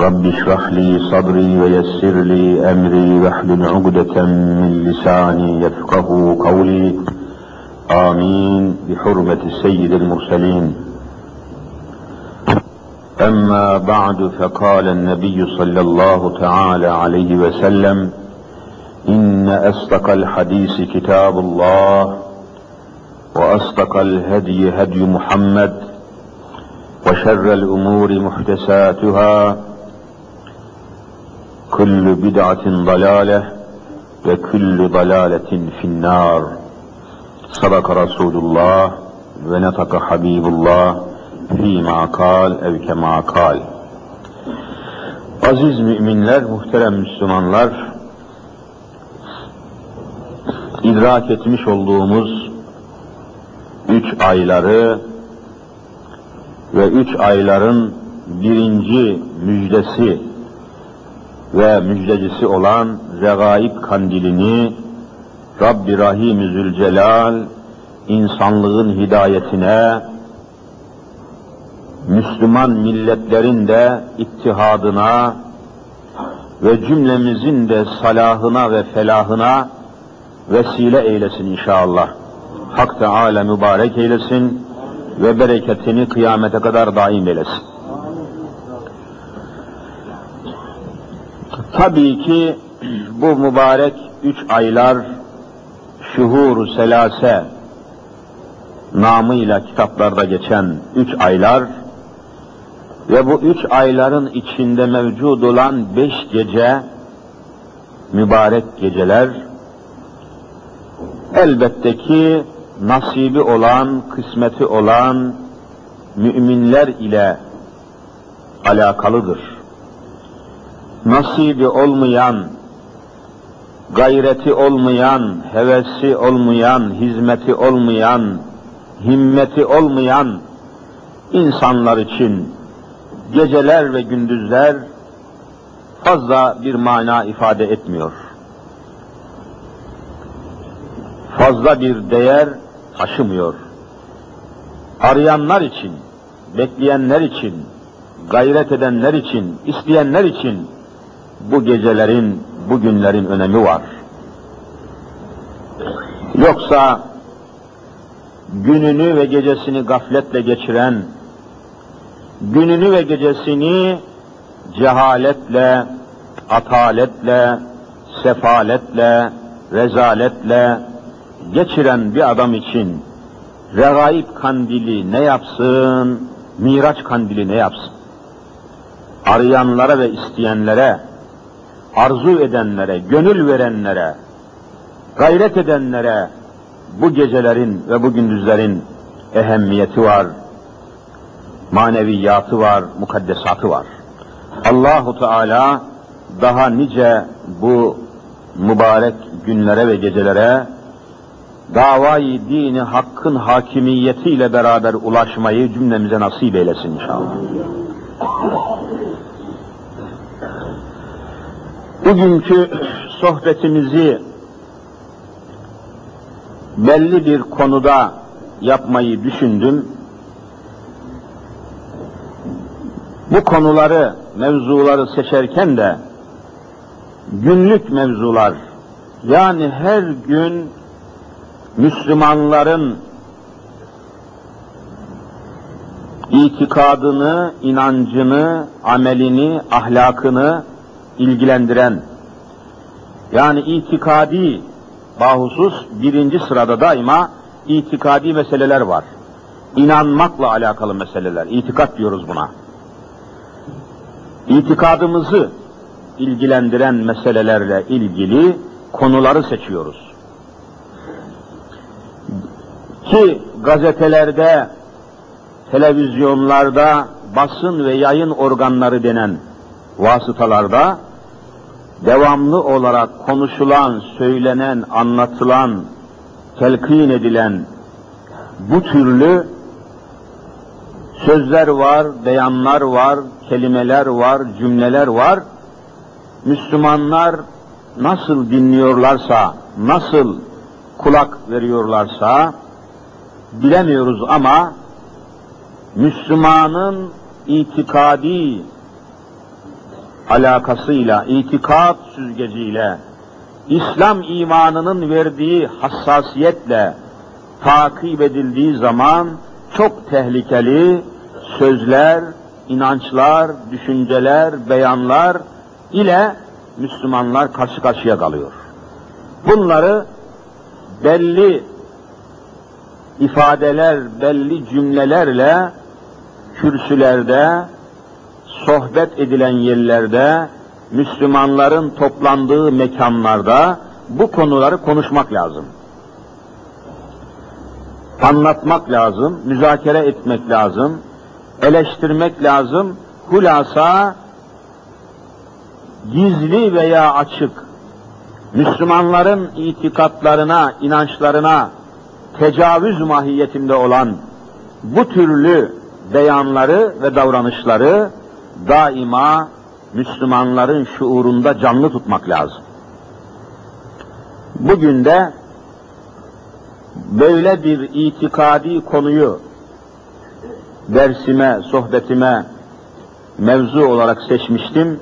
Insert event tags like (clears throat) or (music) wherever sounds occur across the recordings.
رب اشرح لي صدري ويسر لي أمري واحلل عقدة من لساني يفقه قولي. آمين. بحرمة سيد المرسلين. أما بعد فقال النبي صلى الله تعالى عليه وسلم إن أصدق الحديث كتاب الله وأصدق الهدي هدي محمد وشر الأمور محدثاتها Kullu bid'atin dalale ve kullu dalaletin finnar. Sadaka Resulullah ve netaka Habibullah fîmâ kal ev kemâ kal. Aziz müminler, muhterem Müslümanlar, idrak etmiş olduğumuz üç ayları ve üç ayların birinci müjdesi ve müjdecisi olan Regaib kandilini Rabbi Rahim Zülcelal insanlığın hidayetine, Müslüman milletlerin de ittihadına ve cümlemizin de salahına ve felahına vesile eylesin inşallah. Hak Teala mübarek eylesin ve bereketini kıyamete kadar daim eylesin. Tabii ki bu mübarek üç aylar şuhur selase namıyla kitaplarda geçen üç aylar ve bu üç ayların içinde mevcud olan beş gece mübarek geceler elbette ki nasibi olan, kısmeti olan müminler ile alakalıdır. Nasibi olmayan, gayreti olmayan, hevesi olmayan, hizmeti olmayan, himmeti olmayan insanlar için geceler ve gündüzler fazla bir mana ifade etmiyor. Fazla bir değer taşımıyor. Arayanlar için, bekleyenler için, gayret edenler için, isteyenler için bu gecelerin, bu günlerin önemi var. Yoksa gününü ve gecesini gafletle geçiren, gününü ve gecesini cehaletle, ataletle, sefaletle, rezaletle geçiren bir adam için regaib kandili ne yapsın, miraç kandili ne yapsın? Arayanlara ve isteyenlere, arzu edenlere, gönül verenlere, gayret edenlere bu gecelerin ve bu gündüzlerin ehemmiyeti var, maneviyatı var, mukaddesatı var. Allahu Teala daha nice bu mübarek günlere ve gecelere davayı dini hakkın hakimiyetiyle beraber ulaşmayı cümlemize nasip eylesin inşallah. Bugünkü sohbetimizi belli bir konuda yapmayı düşündüm. Bu konuları, mevzuları seçerken de günlük mevzular, yani her gün Müslümanların itikadını, inancını, amelini, ahlakını ilgilendiren, yani itikadi bahusus birinci sırada daima itikadi meseleler var. İnanmakla alakalı meseleler, itikat diyoruz buna. İtikadımızı ilgilendiren meselelerle ilgili konuları seçiyoruz. Ki gazetelerde, televizyonlarda, basın ve yayın organları denen vasıtalarda devamlı olarak konuşulan, söylenen, anlatılan, telkin edilen bu türlü sözler var, beyanlar var, kelimeler var, cümleler var. Müslümanlar nasıl dinliyorlarsa, nasıl kulak veriyorlarsa bilemiyoruz ama Müslümanın itikadi alakasıyla, itikat süzgeciyle, İslam imanının verdiği hassasiyetle takip edildiği zaman çok tehlikeli sözler, inançlar, düşünceler, beyanlar ile Müslümanlar karşı karşıya kalıyor. Bunları belli ifadeler, belli cümlelerle kürsülerde, sohbet edilen yerlerde, Müslümanların toplandığı mekanlarda bu konuları konuşmak lazım. Anlatmak lazım, müzakere etmek lazım, eleştirmek lazım. Hulasa gizli veya açık Müslümanların itikatlarına, inançlarına tecavüz mahiyetinde olan bu türlü beyanları ve davranışları daima Müslümanların şuurunda canlı tutmak lazım. Bugün de böyle bir itikadi konuyu dersime, sohbetime mevzu olarak seçmiştim.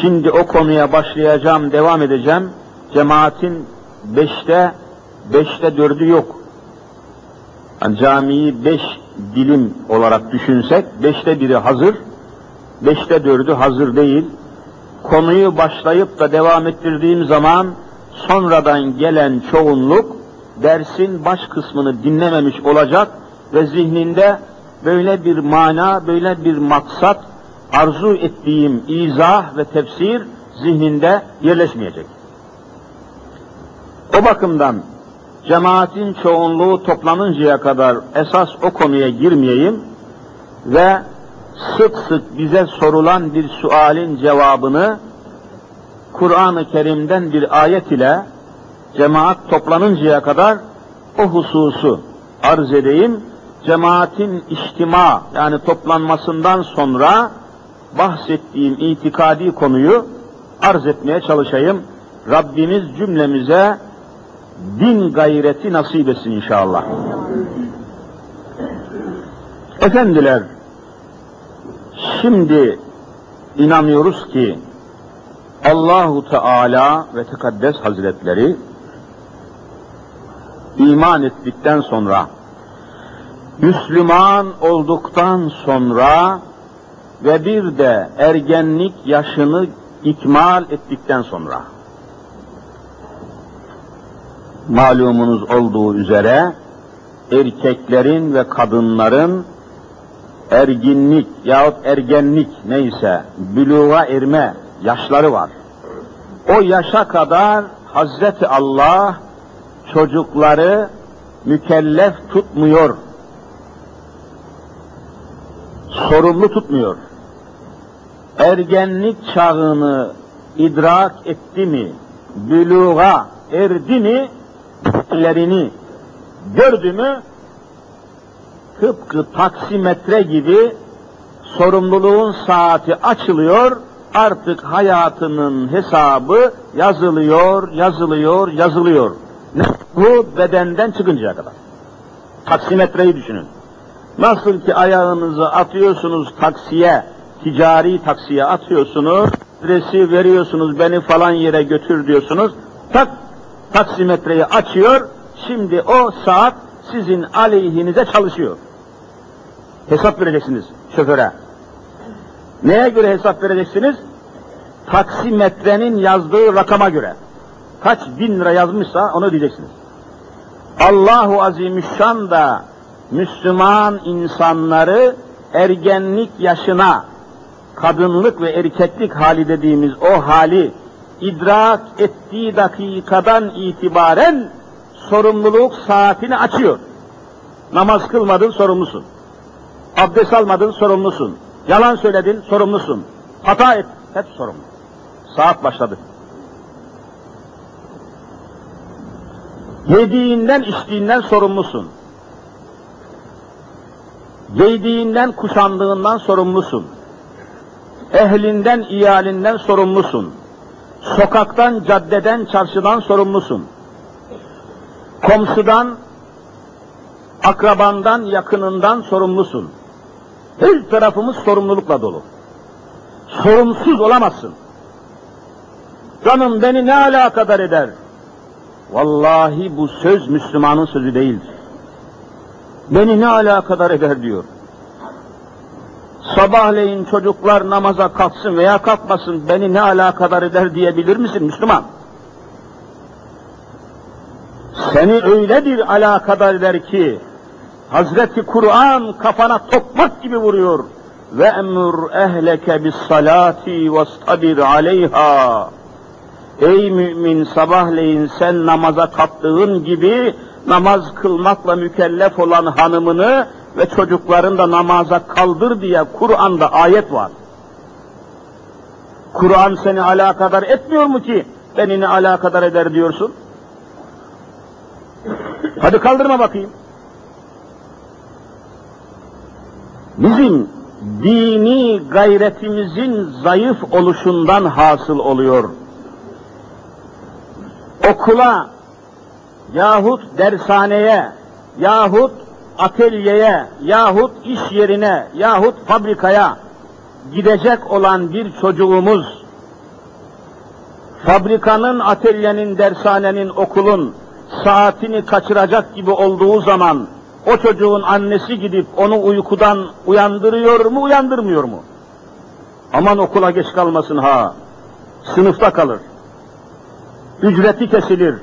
Şimdi o konuya başlayacağım, devam edeceğim. Cemaatin beşte, beşte dördü yok. Yani camiyi beş dilim olarak düşünsek, beşte biri hazır, beşte dördü hazır değil. Konuyu başlayıp da devam ettirdiğim zaman sonradan gelen çoğunluk dersin baş kısmını dinlememiş olacak ve zihninde böyle bir mana, böyle bir maksat, arzu ettiğim izah ve tefsir zihninde yerleşmeyecek. O bakımdan cemaatin çoğunluğu toplanıncaya kadar esas o konuya girmeyeyim ve sık sık bize sorulan bir sualin cevabını Kur'an-ı Kerim'den bir ayet ile cemaat toplanıncaya kadar o hususu arz edeyim. Cemaatin içtima yani toplanmasından sonra bahsettiğim itikadi konuyu arz etmeye çalışayım. Rabbimiz cümlemize din gayreti nasip etsin inşallah. Efendiler, şimdi inanıyoruz ki Allahu Teala ve Tekaddes Hazretleri iman ettikten sonra Müslüman olduktan sonra ve bir de ergenlik yaşını ikmal ettikten sonra malumunuz olduğu üzere erkeklerin ve kadınların erginlik yahut ergenlik neyse büluğa erme yaşları var. O yaşa kadar Hazreti Allah çocukları mükellef tutmuyor. Sorumlu tutmuyor. Ergenlik çağını idrak etti mi, büluğa erdi mi, lerini gördü mü, tıpkı taksimetre gibi sorumluluğun saati açılıyor, artık hayatının hesabı yazılıyor, yazılıyor, yazılıyor. Bu bedenden çıkıncaya kadar. Taksimetreyi düşünün. Nasıl ki ayağınızı atıyorsunuz taksiye, ticari taksiye atıyorsunuz, adresi veriyorsunuz, beni falan yere götür diyorsunuz, tak taksimetreyi açıyor, şimdi o saat sizin aleyhinize çalışıyor. Hesap vereceksiniz şoföre. Neye göre hesap vereceksiniz? Taksimetrenin yazdığı rakama göre. Kaç bin lira yazmışsa onu diyeceksiniz. Allahu Azimüşşan da Müslüman insanları ergenlik yaşına, kadınlık ve erkeklik hali dediğimiz o hali idrak ettiği dakikadan itibaren sorumluluk saatini açıyor. Namaz kılmadın sorumlusun. Abdest almadın sorumlusun. Yalan söyledin sorumlusun. Hata et hep sorumlu. Saat başladı. Yediğinden içtiğinden sorumlusun. Giydiğinden kuşandığından sorumlusun. Ehlinden, iyalinden sorumlusun. Sokaktan, caddeden, çarşıdan sorumlusun. Komşudan, akrabandan, yakınından sorumlusun. Her tarafımız sorumlulukla dolu. Sorumsuz olamazsın. Canım beni ne alakadar eder? Vallahi bu söz Müslümanın sözü değildir. Beni ne alakadar eder diyor. Sabahleyin çocuklar namaza kalksın veya kalkmasın beni ne alakadar eder diyebilir misin Müslüman? Seni öyle bir alakadar eder ki Hazreti Kur'an kafana tokmak gibi vuruyor. Ve emur ehleke bis salati vastabir aleyha. Ey mümin sabahleyin sen namaza kalktığın gibi namaz kılmakla mükellef olan hanımını ve çocukların da namaza kaldır diye Kur'an'da ayet var. Kur'an seni alakadar etmiyor mu ki beni ne alakadar eder diyorsun? Hadi kaldırma bakayım. Bizim dini gayretimizin zayıf oluşundan hasıl oluyor. Okula yahut dershaneye yahut atölyeye yahut iş yerine yahut fabrikaya gidecek olan bir çocuğumuz fabrikanın, atölyenin, dershanenin, okulun saatini kaçıracak gibi olduğu zaman o çocuğun annesi gidip onu uykudan uyandırıyor mu, uyandırmıyor mu? Aman okula geç kalmasın ha. Sınıfta kalır. Ücreti kesilir.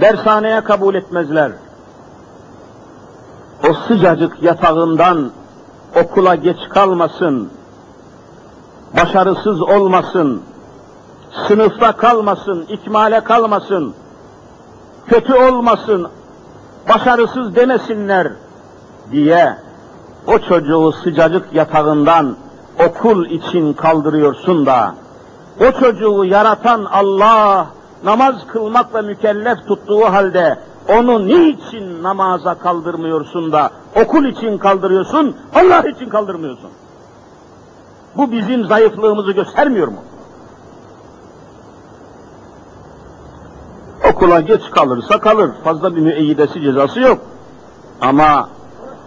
Dershaneye kabul etmezler. O sıcacık yatağından okula geç kalmasın, başarısız olmasın, sınıfta kalmasın, ikmale kalmasın, kötü olmasın, başarısız demesinler diye o çocuğu sıcacık yatağından okul için kaldırıyorsun da o çocuğu yaratan Allah namaz kılmakla mükellef tuttuğu halde onu niçin namaza kaldırmıyorsun da okul için kaldırıyorsun, Allah için kaldırmıyorsun? Bu bizim zayıflığımızı göstermiyor mu? Okula geç kalırsa kalır. Fazla bir müeyyidesi cezası yok. Ama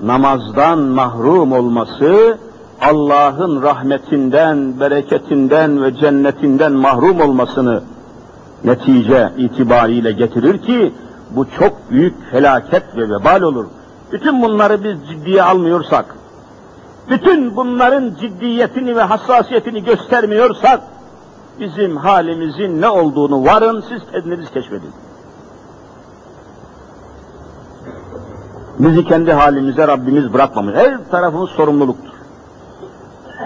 namazdan mahrum olması, Allah'ın rahmetinden, bereketinden ve cennetinden mahrum olmasını netice itibariyle getirir ki bu çok büyük felaket ve vebal olur. Bütün bunları biz ciddiye almıyorsak, bütün bunların ciddiyetini ve hassasiyetini göstermiyorsak, bizim halimizin ne olduğunu varın siz kendiniz keşfedin. Bizi kendi halimize Rabbimiz bırakmamış. Her tarafımız sorumluluktur.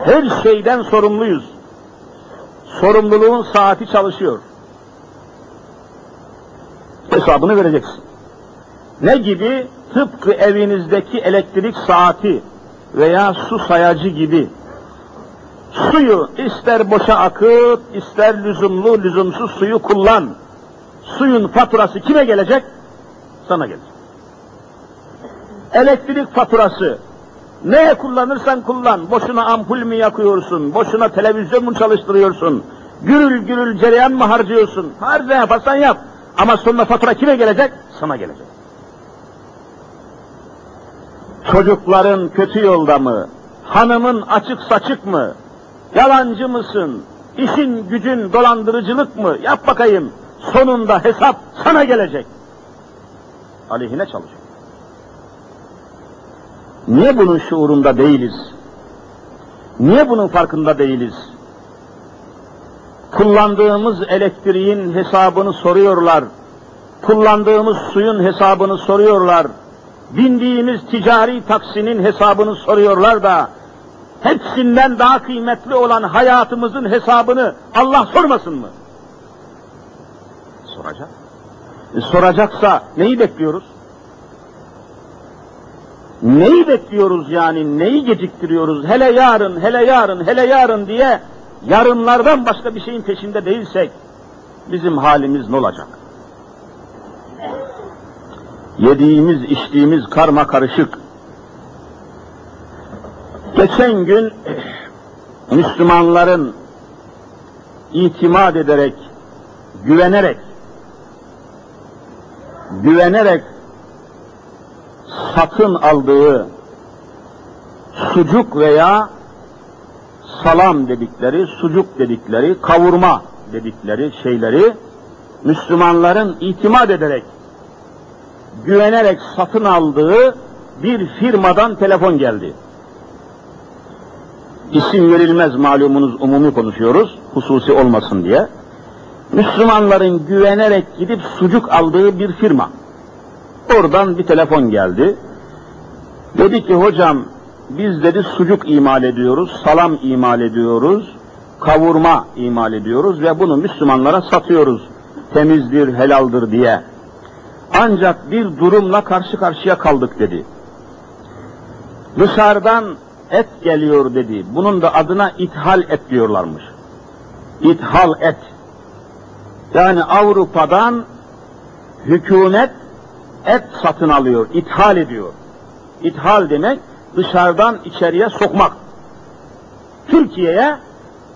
Her şeyden sorumluyuz. Sorumluluğun saati çalışıyor. Hesabını vereceksin. Ne gibi? Tıpkı evinizdeki elektrik saati veya su sayacı gibi Suyu ister boşa akıt, ister lüzumlu, lüzumsuz suyu kullan. Suyun faturası kime gelecek? Sana gelecek. Elektrik faturası. Neye kullanırsan kullan. Boşuna ampul mü yakıyorsun? Boşuna televizyon mu çalıştırıyorsun? Gürül gürül cereyan mı harcıyorsun? Her ne yaparsan yap. Ama sonunda fatura kime gelecek? Sana gelecek. Çocukların kötü yolda mı? Hanımın açık saçık mı? Yalancı mısın? İşin gücün dolandırıcılık mı? Yap bakayım. Sonunda hesap sana gelecek. Aleyhine çalışıyor. Niye bunun şuurunda değiliz? Niye bunun farkında değiliz? Kullandığımız elektriğin hesabını soruyorlar. Kullandığımız suyun hesabını soruyorlar. Bindiğimiz ticari taksinin hesabını soruyorlar da hepsinden daha kıymetli olan hayatımızın hesabını Allah sormasın mı? Soracak. E, soracaksa neyi bekliyoruz? Neyi bekliyoruz yani, neyi geciktiriyoruz? Hele yarın, hele yarın, hele yarın diye yarınlardan başka bir şeyin peşinde değilsek, bizim halimiz ne olacak? Yediğimiz, içtiğimiz karma karışık. Geçen gün Müslümanların itimat ederek, güvenerek, güvenerek satın aldığı sucuk veya salam dedikleri, sucuk dedikleri, kavurma dedikleri şeyleri Müslümanların itimat ederek, güvenerek satın aldığı bir firmadan telefon geldi. İsim verilmez malumunuz umumi konuşuyoruz, hususi olmasın diye. Müslümanların güvenerek gidip sucuk aldığı bir firma. Oradan bir telefon geldi. Dedi ki hocam biz dedi sucuk imal ediyoruz, salam imal ediyoruz, kavurma imal ediyoruz ve bunu Müslümanlara satıyoruz. Temizdir, helaldir diye. Ancak bir durumla karşı karşıya kaldık dedi. Dışarıdan et geliyor dedi. Bunun da adına ithal et diyorlarmış. İthal et. Yani Avrupa'dan hükümet et satın alıyor, ithal ediyor. İthal demek dışarıdan içeriye sokmak. Türkiye'ye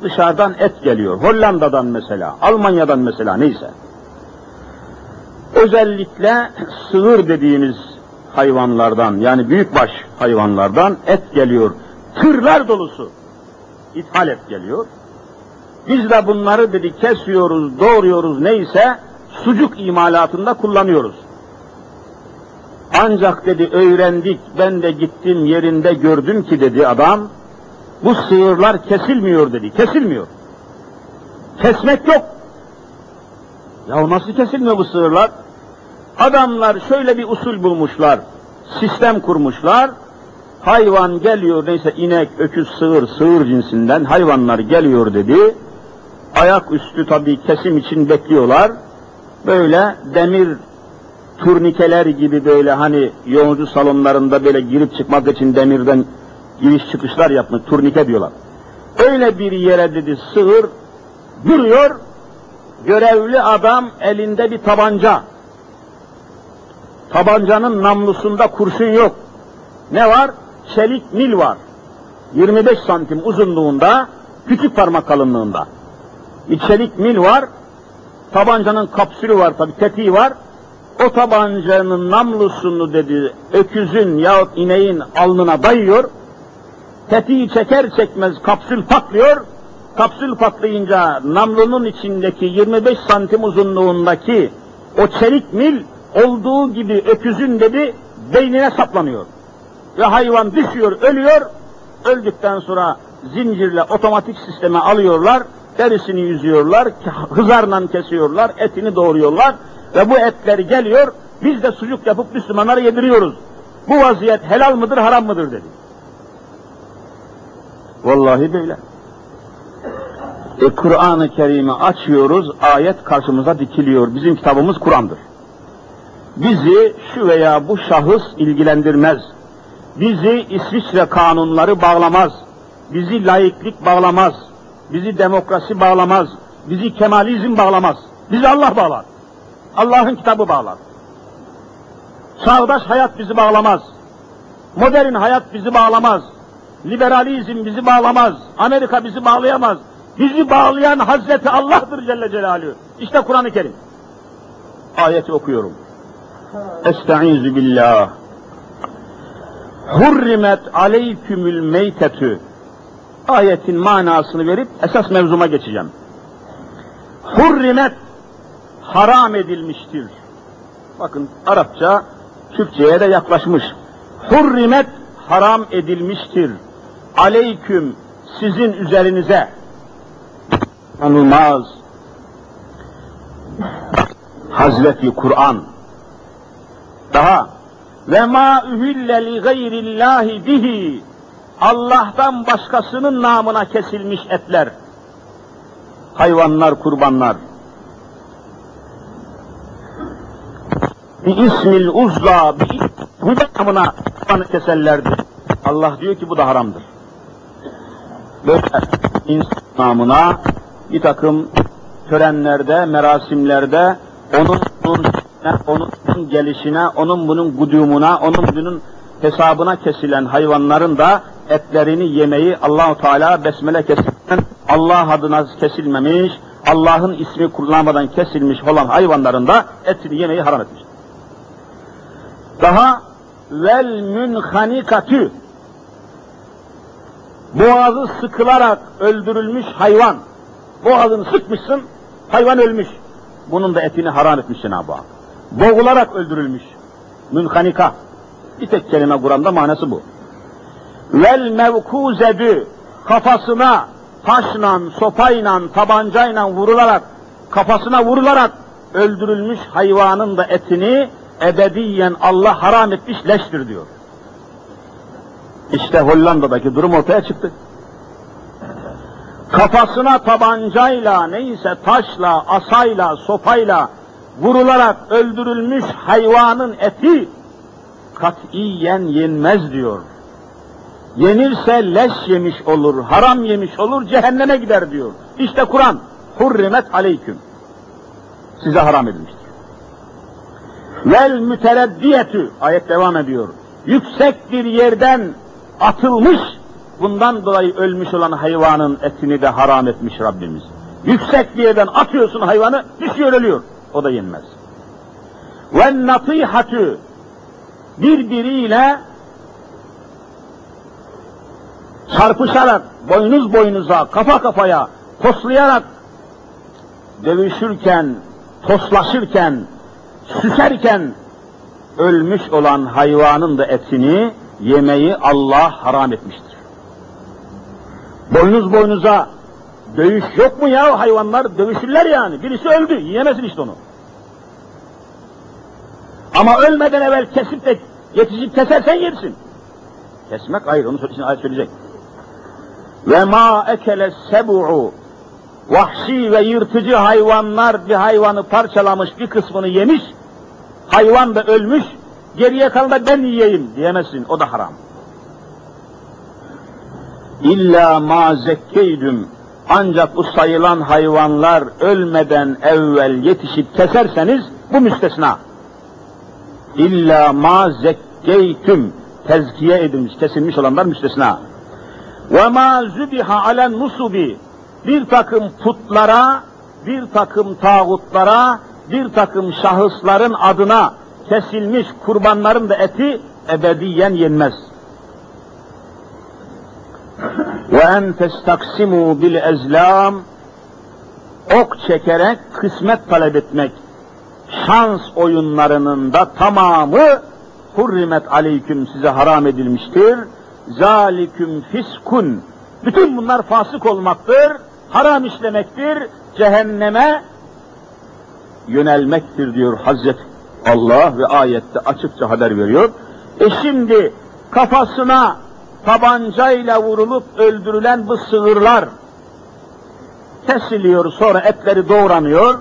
dışarıdan et geliyor. Hollanda'dan mesela, Almanya'dan mesela neyse. Özellikle sığır dediğimiz hayvanlardan yani büyükbaş hayvanlardan et geliyor. Tırlar dolusu ithal et geliyor. Biz de bunları dedi kesiyoruz, doğruyoruz neyse sucuk imalatında kullanıyoruz. Ancak dedi öğrendik, ben de gittim yerinde gördüm ki dedi adam, bu sığırlar kesilmiyor dedi, kesilmiyor. Kesmek yok. Ya nasıl kesilmiyor bu sığırlar? Adamlar şöyle bir usul bulmuşlar, sistem kurmuşlar, hayvan geliyor neyse inek, öküz, sığır, sığır cinsinden hayvanlar geliyor dedi, ayak üstü tabii kesim için bekliyorlar, böyle demir turnikeler gibi böyle hani yolcu salonlarında böyle girip çıkmak için demirden giriş çıkışlar yapmış, turnike diyorlar. Öyle bir yere dedi sığır duruyor, görevli adam elinde bir tabanca. Tabancanın namlusunda kurşun yok. Ne var? Çelik mil var. 25 santim uzunluğunda, küçük parmak kalınlığında. Bir çelik mil var, tabancanın kapsülü var tabi, tetiği var, o tabancanın namlusunu dedi öküzün yahut ineğin alnına dayıyor. Tetiği çeker çekmez kapsül patlıyor. Kapsül patlayınca namlunun içindeki 25 santim uzunluğundaki o çelik mil olduğu gibi öküzün dedi beynine saplanıyor. Ve hayvan düşüyor, ölüyor. Öldükten sonra zincirle otomatik sisteme alıyorlar, derisini yüzüyorlar, hızarla kesiyorlar, etini doğruyorlar ve bu etler geliyor, biz de sucuk yapıp Müslümanlara yediriyoruz. Bu vaziyet helal mıdır, haram mıdır dedi. Vallahi böyle. E, Kur'an-ı Kerim'i açıyoruz, ayet karşımıza dikiliyor. Bizim kitabımız Kur'an'dır. Bizi şu veya bu şahıs ilgilendirmez. Bizi İsviçre kanunları bağlamaz. Bizi laiklik bağlamaz. Bizi demokrasi bağlamaz. Bizi kemalizm bağlamaz. Bizi Allah bağlar. Allah'ın kitabı bağlar. Çağdaş hayat bizi bağlamaz. Modern hayat bizi bağlamaz. Liberalizm bizi bağlamaz. Amerika bizi bağlayamaz. Bizi bağlayan Hazreti Allah'tır Celle Celaluhu. İşte Kur'an-ı Kerim. Ayeti okuyorum. Estaizu billah. Hurrimet aleykümül meytetü. Ayetin manasını verip esas mevzuma geçeceğim. Hurrimet haram edilmiştir. Bakın Arapça Türkçe'ye de yaklaşmış. Hurrimet haram edilmiştir. Aleyküm sizin üzerinize. Anılmaz. Hazreti Kur'an. Daha ve ma ühille li gayrillahi bihi Allah'tan başkasının namına kesilmiş etler. Hayvanlar, kurbanlar. bi ismil uzla bi bu namına kanı keserlerdi. Allah diyor ki bu da haramdır. böyle insan namına bir takım törenlerde, merasimlerde onun onun gelişine, onun bunun gudumuna, onun bunun hesabına kesilen hayvanların da etlerini yemeyi Allahu Teala besmele kesilen Allah adına kesilmemiş, Allah'ın ismi kullanmadan kesilmiş olan hayvanların da etini yemeyi haram etmiş. Daha vel münhanikatü boğazı sıkılarak öldürülmüş hayvan. Boğazını sıkmışsın, hayvan ölmüş. Bunun da etini haram etmiş Cenab-ı Hak. Boğularak öldürülmüş. Münhanika. Bir tek kelime Kur'an'da manası bu. Vel mevkuzedü kafasına taşla, sopayla, tabancayla vurularak, kafasına vurularak öldürülmüş hayvanın da etini ebediyen Allah haram etmiş leştir diyor. İşte Hollanda'daki durum ortaya çıktı. Kafasına tabancayla, neyse taşla, asayla, sopayla vurularak öldürülmüş hayvanın eti katiyen yenmez diyor. Yenirse leş yemiş olur, haram yemiş olur, cehenneme gider diyor. İşte Kur'an, hurrimet aleyküm. Size haram edilmiştir. Vel mütereddiyetü, ayet devam ediyor. Yüksek bir yerden atılmış, bundan dolayı ölmüş olan hayvanın etini de haram etmiş Rabbimiz. Yüksek bir yerden atıyorsun hayvanı, düşüyor ölüyor. O da yenmez. Ve natihatü, birbiriyle çarpışarak, boynuz boynuza, kafa kafaya, toslayarak dövüşürken, toslaşırken, süserken ölmüş olan hayvanın da etini yemeyi Allah haram etmiştir. Boynuz boynuza dövüş yok mu ya hayvanlar dövüşürler yani. Birisi öldü yiyemezsin işte onu. Ama ölmeden evvel kesip de yetişip kesersen yersin. Kesmek ayrı onu için ayet söyleyecek. Ve ma ekele sebu'u vahşi ve yırtıcı hayvanlar bir hayvanı parçalamış bir kısmını yemiş, hayvan da ölmüş, geriye kalan da ben yiyeyim diyemezsin, o da haram. İlla ma zekkeydüm, ancak bu sayılan hayvanlar ölmeden evvel yetişip keserseniz bu müstesna. İlla ma zekkeytüm, tezkiye edilmiş, kesilmiş olanlar müstesna. Ve ma zübiha alen nusubi, bir takım putlara, bir takım tağutlara, bir takım şahısların adına kesilmiş kurbanların da eti ebediyen yenmez. Ve en testaksimu bil ezlam ok çekerek kısmet talep etmek şans oyunlarının da tamamı hurrimet aleyküm size haram edilmiştir. Zaliküm fiskun. Bütün bunlar fasık olmaktır, haram işlemektir, cehenneme yönelmektir diyor Hazreti Allah ve ayette açıkça haber veriyor. E şimdi kafasına tabancayla vurulup öldürülen bu sığırlar kesiliyor sonra etleri doğranıyor.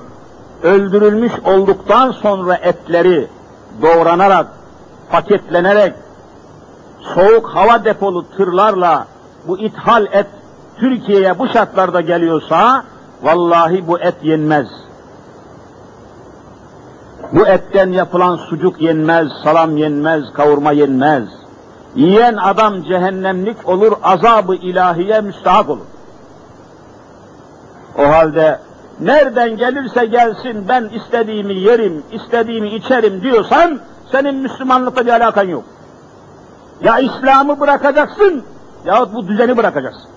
Öldürülmüş olduktan sonra etleri doğranarak, paketlenerek soğuk hava depolu tırlarla bu ithal et Türkiye'ye bu şartlarda geliyorsa vallahi bu et yenmez. Bu etten yapılan sucuk yenmez, salam yenmez, kavurma yenmez. Yiyen adam cehennemlik olur, azabı ilahiye müstahak olur. O halde nereden gelirse gelsin ben istediğimi yerim, istediğimi içerim diyorsan senin Müslümanlıkla bir alakan yok. Ya İslam'ı bırakacaksın yahut bu düzeni bırakacaksın.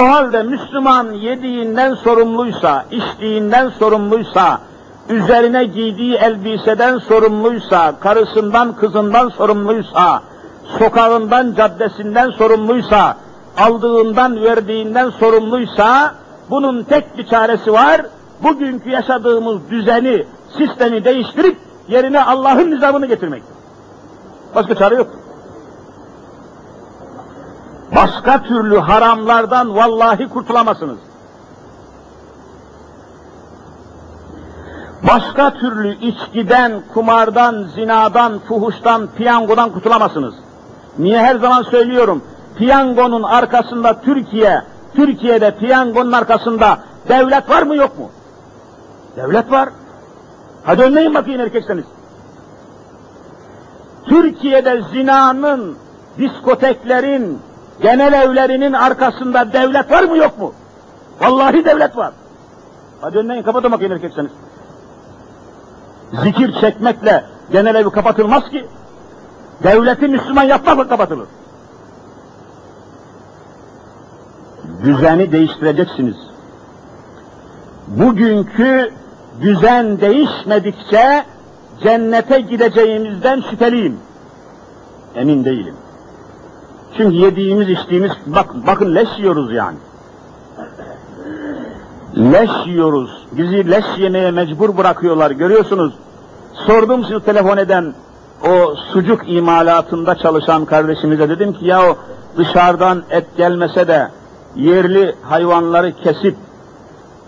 O halde Müslüman yediğinden sorumluysa, içtiğinden sorumluysa, üzerine giydiği elbiseden sorumluysa, karısından kızından sorumluysa, sokağından caddesinden sorumluysa, aldığından verdiğinden sorumluysa, bunun tek bir çaresi var, bugünkü yaşadığımız düzeni, sistemi değiştirip yerine Allah'ın nizamını getirmektir. Başka çare yok. Başka türlü haramlardan vallahi kurtulamazsınız. Başka türlü içkiden, kumardan, zinadan, fuhuştan, piyangodan kurtulamazsınız. Niye her zaman söylüyorum? piyangonun arkasında Türkiye, Türkiye'de piyangonun arkasında devlet var mı yok mu? Devlet var. Hadi önleyin bakayım erkekseniz. Türkiye'de zinanın, diskoteklerin, genel evlerinin arkasında devlet var mı yok mu? Vallahi devlet var. Hadi önleyin kapatın bakayım erkekseniz. Zikir çekmekle genel evi kapatılmaz ki. Devleti Müslüman yapmakla kapatılır. Düzeni değiştireceksiniz. Bugünkü düzen değişmedikçe cennete gideceğimizden şüpheliyim. Emin değilim. Çünkü yediğimiz içtiğimiz, bak, bakın leş yiyoruz yani. Leş yiyoruz. Bizi leş yemeye mecbur bırakıyorlar. Görüyorsunuz. Sordum sizi telefon eden o sucuk imalatında çalışan kardeşimize dedim ki ya o dışarıdan et gelmese de yerli hayvanları kesip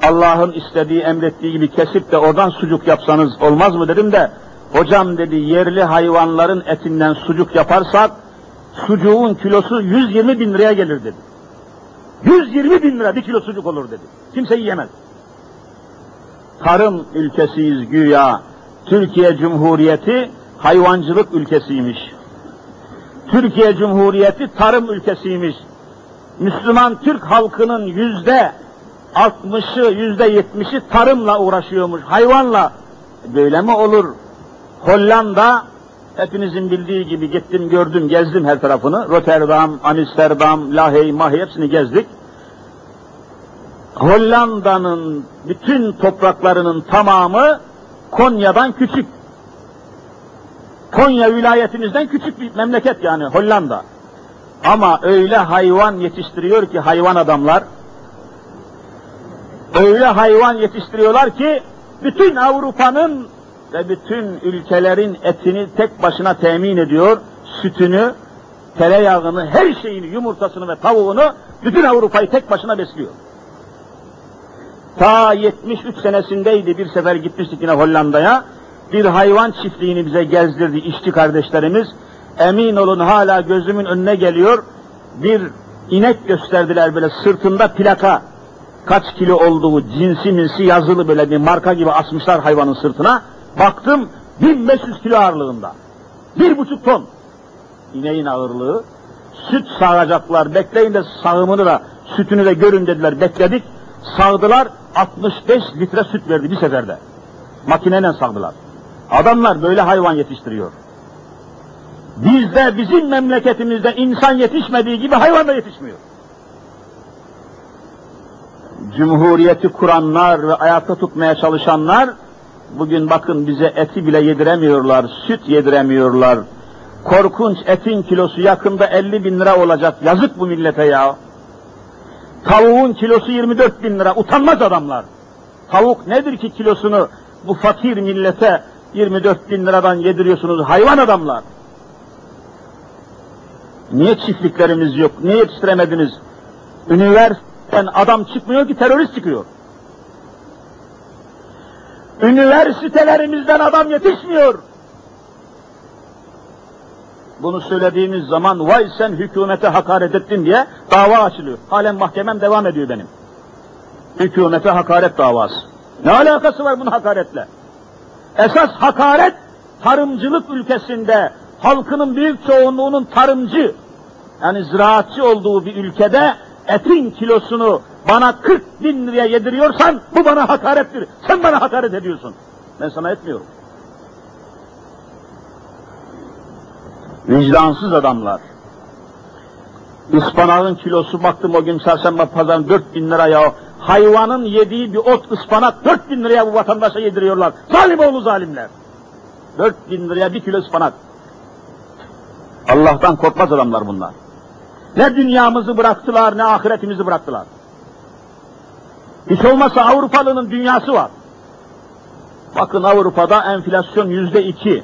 Allah'ın istediği, emrettiği gibi kesip de oradan sucuk yapsanız olmaz mı dedim de hocam dedi yerli hayvanların etinden sucuk yaparsak sucuğun kilosu 120 bin liraya gelir dedi. 120 bin lira bir kilo sucuk olur dedi. Kimse yiyemez. Tarım ülkesiyiz güya. Türkiye Cumhuriyeti hayvancılık ülkesiymiş. Türkiye Cumhuriyeti tarım ülkesiymiş. Müslüman Türk halkının yüzde 60'ı, yüzde 70'i tarımla uğraşıyormuş, hayvanla. Böyle mi olur? Hollanda, hepinizin bildiği gibi gittim, gördüm, gezdim her tarafını. Rotterdam, Amsterdam, Lahey, Mahi hepsini gezdik. Hollanda'nın bütün topraklarının tamamı Konya'dan küçük. Konya vilayetimizden küçük bir memleket yani Hollanda. Ama öyle hayvan yetiştiriyor ki hayvan adamlar, öyle hayvan yetiştiriyorlar ki bütün Avrupa'nın ve bütün ülkelerin etini tek başına temin ediyor, sütünü, tereyağını, her şeyini, yumurtasını ve tavuğunu bütün Avrupa'yı tek başına besliyor. Ta 73 senesindeydi bir sefer gitmiştik yine Hollanda'ya. Bir hayvan çiftliğini bize gezdirdi işçi kardeşlerimiz. Emin olun hala gözümün önüne geliyor. Bir inek gösterdiler böyle sırtında plaka. Kaç kilo olduğu cinsi minsi yazılı böyle bir marka gibi asmışlar hayvanın sırtına. Baktım 1500 kilo ağırlığında. Bir buçuk ton. İneğin ağırlığı. Süt sağacaklar. Bekleyin de sağımını da sütünü de görün dediler. Bekledik. Sağdılar. 65 litre süt verdi bir seferde. Makineyle sağdılar. Adamlar böyle hayvan yetiştiriyor. Bizde, bizim memleketimizde insan yetişmediği gibi hayvan da yetişmiyor. Cumhuriyeti kuranlar ve ayakta tutmaya çalışanlar, bugün bakın bize eti bile yediremiyorlar, süt yediremiyorlar. Korkunç etin kilosu yakında 50 bin lira olacak, yazık bu millete ya. Tavuğun kilosu 24 bin lira, utanmaz adamlar. Tavuk nedir ki kilosunu bu fakir millete 24 bin liradan yediriyorsunuz hayvan adamlar? Niye çiftliklerimiz yok? Niye yetiştiremediniz? Üniversiteden adam çıkmıyor ki terörist çıkıyor. Üniversitelerimizden adam yetişmiyor. Bunu söylediğimiz zaman vay sen hükümete hakaret ettin diye dava açılıyor. Halen mahkemem devam ediyor benim. Hükümete hakaret davası. Ne alakası var bunun hakaretle? Esas hakaret tarımcılık ülkesinde halkının büyük çoğunluğunun tarımcı yani ziraatçı olduğu bir ülkede etin kilosunu bana 40 bin liraya yediriyorsan bu bana hakarettir. Sen bana hakaret ediyorsun. Ben sana etmiyorum. Vicdansız adamlar. Ispanağın kilosu baktım o gün çarşamba pazarın 4 bin lira ya. Hayvanın yediği bir ot ıspanak 4 bin liraya bu vatandaşa yediriyorlar. Zalim oğlu zalimler. 4 bin liraya bir kilo ıspanak. Allah'tan korkmaz adamlar bunlar. Ne dünyamızı bıraktılar ne ahiretimizi bıraktılar. Hiç olmazsa Avrupalının dünyası var. Bakın Avrupa'da enflasyon yüzde iki.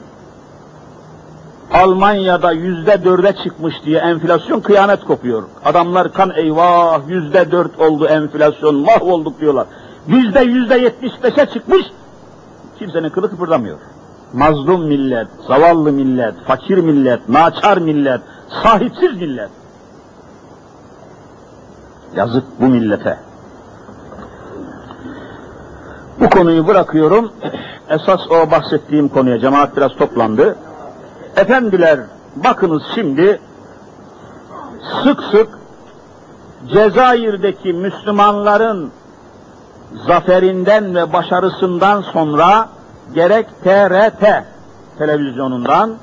Almanya'da yüzde dörde çıkmış diye enflasyon kıyamet kopuyor. Adamlar kan eyvah yüzde dört oldu enflasyon mahvolduk diyorlar. Bizde yüzde yetmiş beşe çıkmış kimsenin kılı kıpırdamıyor. Mazlum millet, zavallı millet, fakir millet, naçar millet, sahipsiz millet. Yazık bu millete. Bu konuyu bırakıyorum. (clears throat) Esas o bahsettiğim konuya cemaat biraz toplandı. Efendiler bakınız şimdi sık sık Cezayir'deki Müslümanların zaferinden ve başarısından sonra gerek TRT televizyonundan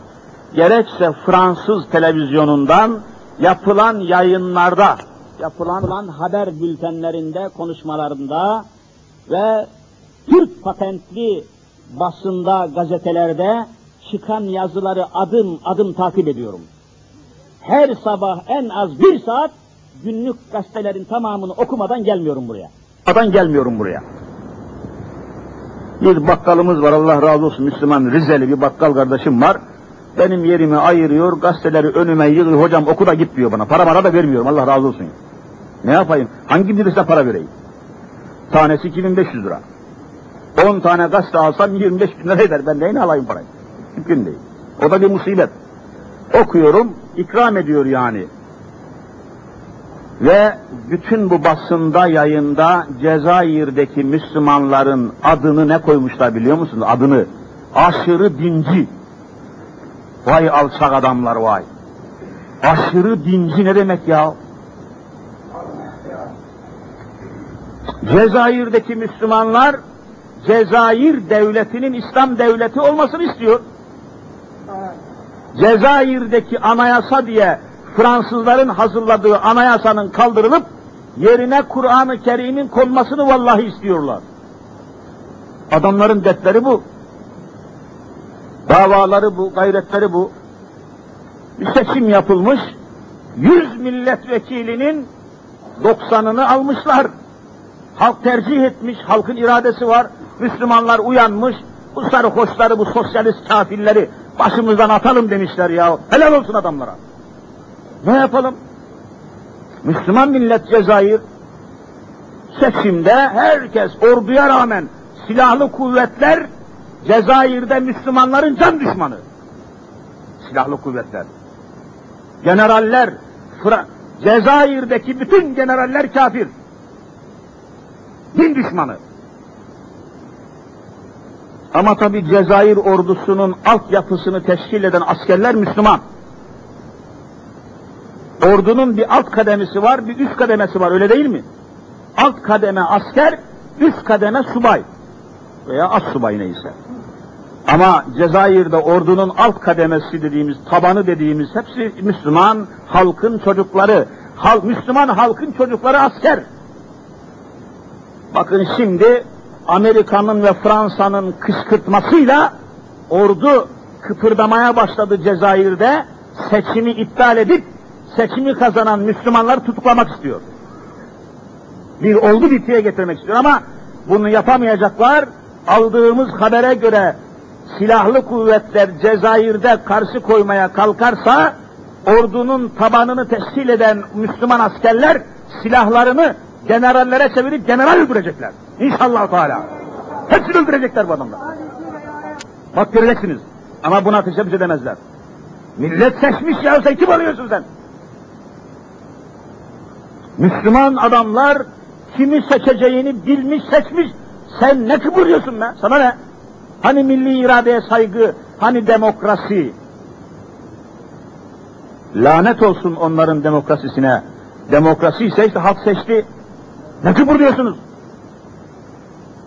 gerekse Fransız televizyonundan yapılan yayınlarda, yapılan haber bültenlerinde, konuşmalarında ve Türk patentli basında, gazetelerde çıkan yazıları adım adım takip ediyorum. Her sabah en az bir saat günlük gazetelerin tamamını okumadan gelmiyorum buraya. Okumadan gelmiyorum buraya. Bir bakkalımız var Allah razı olsun Müslüman Rizeli bir bakkal kardeşim var. Benim yerimi ayırıyor, gazeteleri önüme yığıyor, hocam oku da git diyor bana. Para mara da vermiyorum Allah razı olsun. Ne yapayım? Hangi birisine para vereyim? Tanesi 2500 lira. 10 tane gazete alsam 25 bin lira eder. Ben neyini alayım parayı? Mümkün değil. O da bir musibet. Okuyorum, ikram ediyor yani. Ve bütün bu basında, yayında Cezayir'deki Müslümanların adını ne koymuşlar biliyor musunuz? Adını. Aşırı dinci. Vay alçak adamlar vay. Aşırı dinci ne demek ya? Cezayir'deki Müslümanlar Cezayir devletinin İslam devleti olmasını istiyor. Cezayir'deki anayasa diye Fransızların hazırladığı anayasanın kaldırılıp yerine Kur'an-ı Kerim'in konmasını vallahi istiyorlar. Adamların dertleri bu. Davaları bu, gayretleri bu. Bir seçim yapılmış, 100 milletvekilinin 90'ını almışlar. Halk tercih etmiş, halkın iradesi var. Müslümanlar uyanmış, bu sarhoşları, bu sosyalist kafirleri başımızdan atalım demişler ya. Helal olsun adamlara. Ne yapalım? Müslüman millet Cezayir seçimde herkes orduya rağmen silahlı kuvvetler Cezayir'de Müslümanların can düşmanı. Silahlı kuvvetler. Generaller, Fra Cezayir'deki bütün generaller kafir. Din düşmanı. Ama tabi Cezayir ordusunun altyapısını teşkil eden askerler Müslüman. Ordunun bir alt kademesi var, bir üst kademesi var, öyle değil mi? Alt kademe asker, üst kademe subay veya as subay neyse. Ama Cezayir'de ordunun alt kademesi dediğimiz, tabanı dediğimiz hepsi Müslüman halkın çocukları. Hal, Müslüman halkın çocukları asker. Bakın şimdi Amerika'nın ve Fransa'nın kışkırtmasıyla ordu kıpırdamaya başladı Cezayir'de. Seçimi iptal edip seçimi kazanan Müslümanları tutuklamak istiyor. Bir oldu bitiye getirmek istiyor ama bunu yapamayacaklar. Aldığımız habere göre silahlı kuvvetler Cezayir'de karşı koymaya kalkarsa ordunun tabanını teşkil eden Müslüman askerler silahlarını generallere çevirip general öldürecekler. İnşallah Teala. Hepsini öldürecekler bu adamlar. Bak göreceksiniz. Ama buna teşebbüs edemezler. Millet seçmiş ya sen kim oluyorsun sen? Müslüman adamlar kimi seçeceğini bilmiş seçmiş. Sen ne kıpırıyorsun be? Sana ne? Hani milli iradeye saygı, hani demokrasi? Lanet olsun onların demokrasisine. Demokrasi ise işte halk seçti. Ne kıpırdıyorsunuz?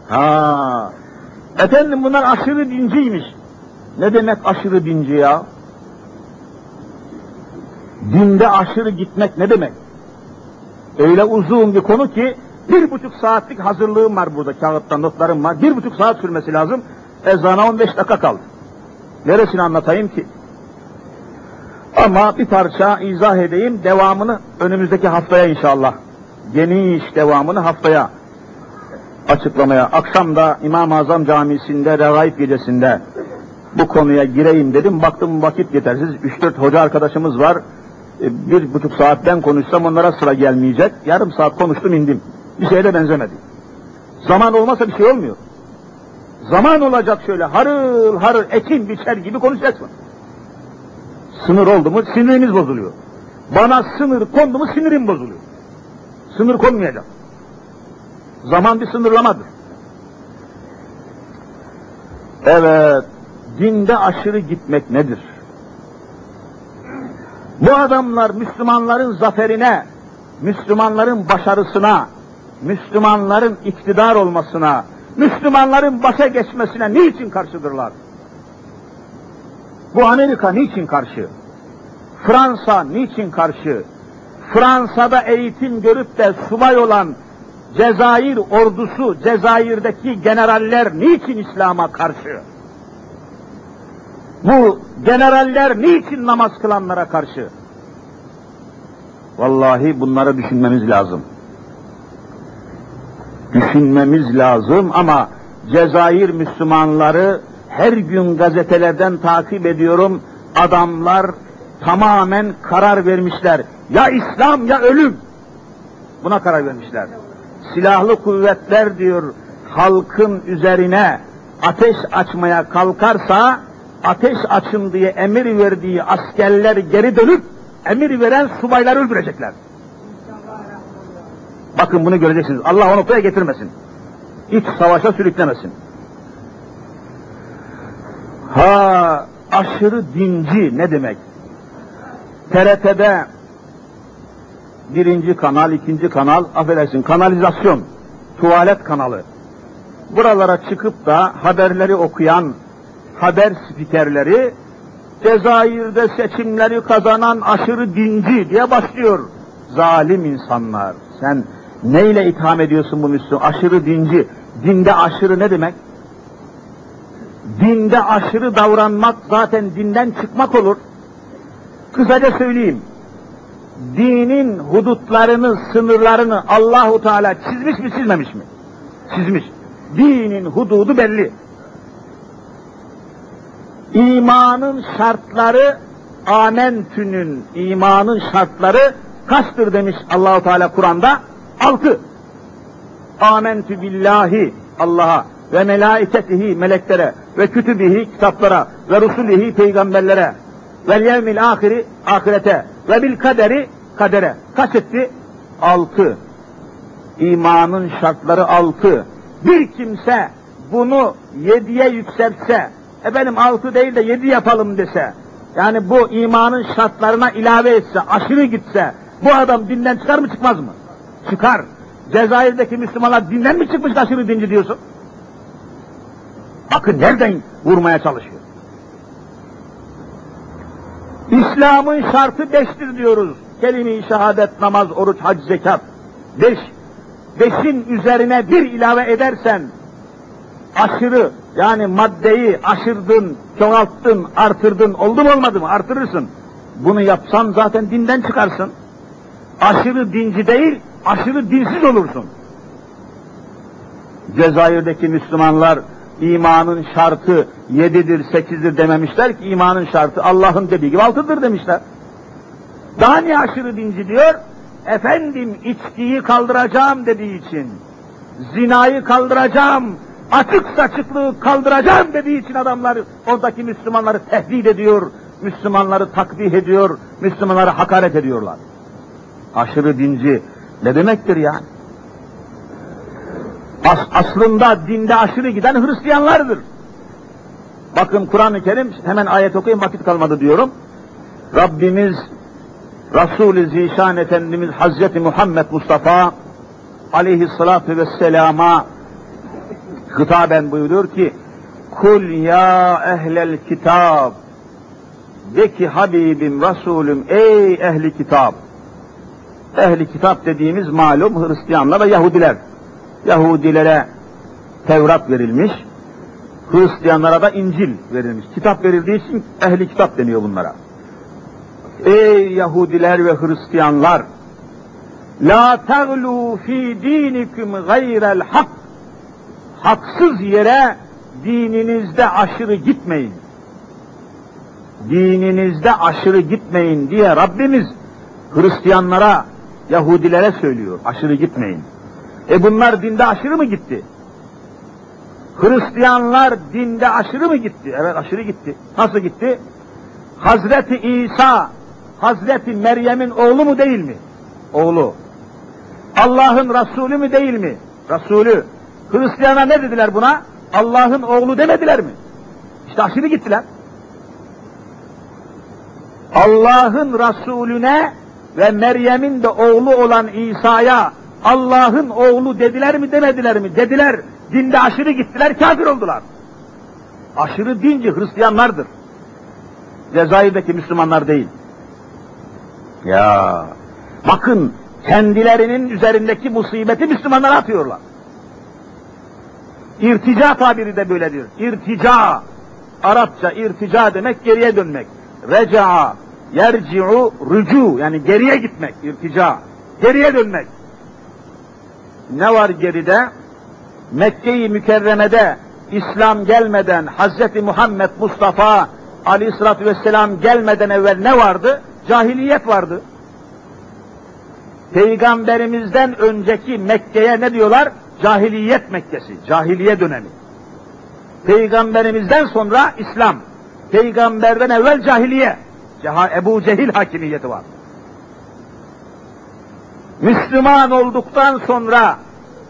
Ha, efendim bunlar aşırı dinciymiş. Ne demek aşırı dinci ya? Dinde aşırı gitmek ne demek? Öyle uzun bir konu ki bir buçuk saatlik hazırlığım var burada, kağıtta notlarım var. Bir buçuk saat sürmesi lazım. Ezana 15 dakika kaldı. Neresini anlatayım ki? Ama bir parça izah edeyim, devamını önümüzdeki haftaya inşallah. Geniş devamını haftaya açıklamaya. Akşam da İmam-ı Azam Camisi'nde Regaib gecesinde bu konuya gireyim dedim. Baktım vakit yetersiz. 3-4 hoca arkadaşımız var. E, bir buçuk saatten konuşsam onlara sıra gelmeyecek. Yarım saat konuştum indim. Bir şeye de benzemedi. Zaman olmasa bir şey olmuyor. Zaman olacak şöyle harıl harıl ekin biçer gibi konuşacaksın. Sınır oldu mu sinirimiz bozuluyor. Bana sınır kondu mu sinirim bozuluyor. Sınır konmayacak. Zaman bir sınırlamadır. Evet, dinde aşırı gitmek nedir? Bu adamlar Müslümanların zaferine, Müslümanların başarısına, Müslümanların iktidar olmasına, Müslümanların başa geçmesine niçin karşıdırlar? Bu Amerika niçin karşı? Fransa niçin karşı? Fransa'da eğitim görüp de subay olan Cezayir ordusu, Cezayir'deki generaller niçin İslam'a karşı? Bu generaller niçin namaz kılanlara karşı? Vallahi bunları düşünmemiz lazım. Düşünmemiz lazım ama Cezayir Müslümanları her gün gazetelerden takip ediyorum. Adamlar tamamen karar vermişler. Ya İslam ya ölüm. Buna karar vermişler. Silahlı kuvvetler diyor halkın üzerine ateş açmaya kalkarsa ateş açın diye emir verdiği askerler geri dönüp emir veren subayları öldürecekler. Bakın bunu göreceksiniz. Allah o noktaya getirmesin. İç savaşa sürüklemesin. Ha aşırı dinci ne demek? TRT'de birinci kanal, ikinci kanal, affedersin kanalizasyon, tuvalet kanalı. Buralara çıkıp da haberleri okuyan haber spikerleri Cezayir'de seçimleri kazanan aşırı dinci diye başlıyor. Zalim insanlar. Sen neyle itham ediyorsun bu Müslüman? Aşırı dinci. Dinde aşırı ne demek? Dinde aşırı davranmak zaten dinden çıkmak olur. Kısaca söyleyeyim. Dinin hudutlarını, sınırlarını Allahu Teala çizmiş mi, çizmemiş mi? Çizmiş. Dinin hududu belli. İmanın şartları amentünün imanın şartları kaçtır demiş Allahu Teala Kur'an'da? Altı. Amentü billahi Allah'a ve melaiketihi meleklere ve kütübihi kitaplara ve rusulihi peygamberlere ve yevmil ahiri ahirete ve bil kaderi kadere. Kaç etti? Altı. İmanın şartları altı. Bir kimse bunu yediye yükseltse, efendim altı değil de yedi yapalım dese, yani bu imanın şartlarına ilave etse, aşırı gitse, bu adam dinden çıkar mı çıkmaz mı? Çıkar. Cezayir'deki Müslümanlar dinden mi çıkmış aşırı dinci diyorsun? Bakın nereden vurmaya çalışıyor. İslam'ın şartı beştir diyoruz. Kelime-i şehadet, namaz, oruç, hac, zekat. Beş. Beşin üzerine bir ilave edersen, aşırı, yani maddeyi aşırdın, çoğalttın, artırdın, oldu mu olmadı mı? Artırırsın. Bunu yapsan zaten dinden çıkarsın. Aşırı dinci değil, aşırı dinsiz olursun. Cezayir'deki Müslümanlar imanın şartı yedidir, sekizdir dememişler ki imanın şartı Allah'ın dediği gibi altıdır demişler. Daha niye aşırı dinci diyor? Efendim içkiyi kaldıracağım dediği için, zinayı kaldıracağım, açık saçıklığı kaldıracağım dediği için adamlar oradaki Müslümanları tehdit ediyor, Müslümanları takbih ediyor, Müslümanları hakaret ediyorlar. Aşırı dinci ne demektir yani? As aslında dinde aşırı giden Hristiyanlardır. Bakın Kur'an-ı Kerim, hemen ayet okuyayım vakit kalmadı diyorum. Rabbimiz Resul-i Zişan Efendimiz Hazreti Muhammed Mustafa aleyhissalatu vesselama hitaben buyuruyor ki Kul ya ehlel kitab de ki Habibim, Resulüm, ey ehli kitap. Ehli kitap dediğimiz malum Hristiyanlar ve Yahudiler. Yahudilere Tevrat verilmiş, Hristiyanlara da İncil verilmiş. Kitap verildiği için ehli kitap deniyor bunlara. Ey Yahudiler ve Hristiyanlar! La taglu fi dinikum gayrel hak. Haksız yere dininizde aşırı gitmeyin. Dininizde aşırı gitmeyin diye Rabbimiz Hristiyanlara, Yahudilere söylüyor. Aşırı gitmeyin. E bunlar dinde aşırı mı gitti? Hristiyanlar dinde aşırı mı gitti? Evet aşırı gitti. Nasıl gitti? Hazreti İsa, Hazreti Meryem'in oğlu mu değil mi? Oğlu. Allah'ın Resulü mü değil mi? Resulü. Hristiyanlar ne dediler buna? Allah'ın oğlu demediler mi? İşte aşırı gittiler. Allah'ın Resulüne ve Meryem'in de oğlu olan İsa'ya Allah'ın oğlu dediler mi demediler mi? Dediler. Dinde aşırı gittiler, kafir oldular. Aşırı dinci Hristiyanlardır. Cezayir'deki Müslümanlar değil. Ya bakın kendilerinin üzerindeki musibeti Müslümanlara atıyorlar. İrtica tabiri de böyledir. İrtica. Arapça irtica demek geriye dönmek. Reca'a, yerci'u, rücu yani geriye gitmek, irtica. Geriye dönmek. Ne var geride? Mekke-i Mükerreme'de İslam gelmeden, Hz. Muhammed Mustafa Aleyhisselatü Vesselam gelmeden evvel ne vardı? Cahiliyet vardı. Peygamberimizden önceki Mekke'ye ne diyorlar? Cahiliyet Mekkesi, cahiliye dönemi. Peygamberimizden sonra İslam. Peygamberden evvel cahiliye. Ceha Ebu Cehil hakimiyeti var. Müslüman olduktan sonra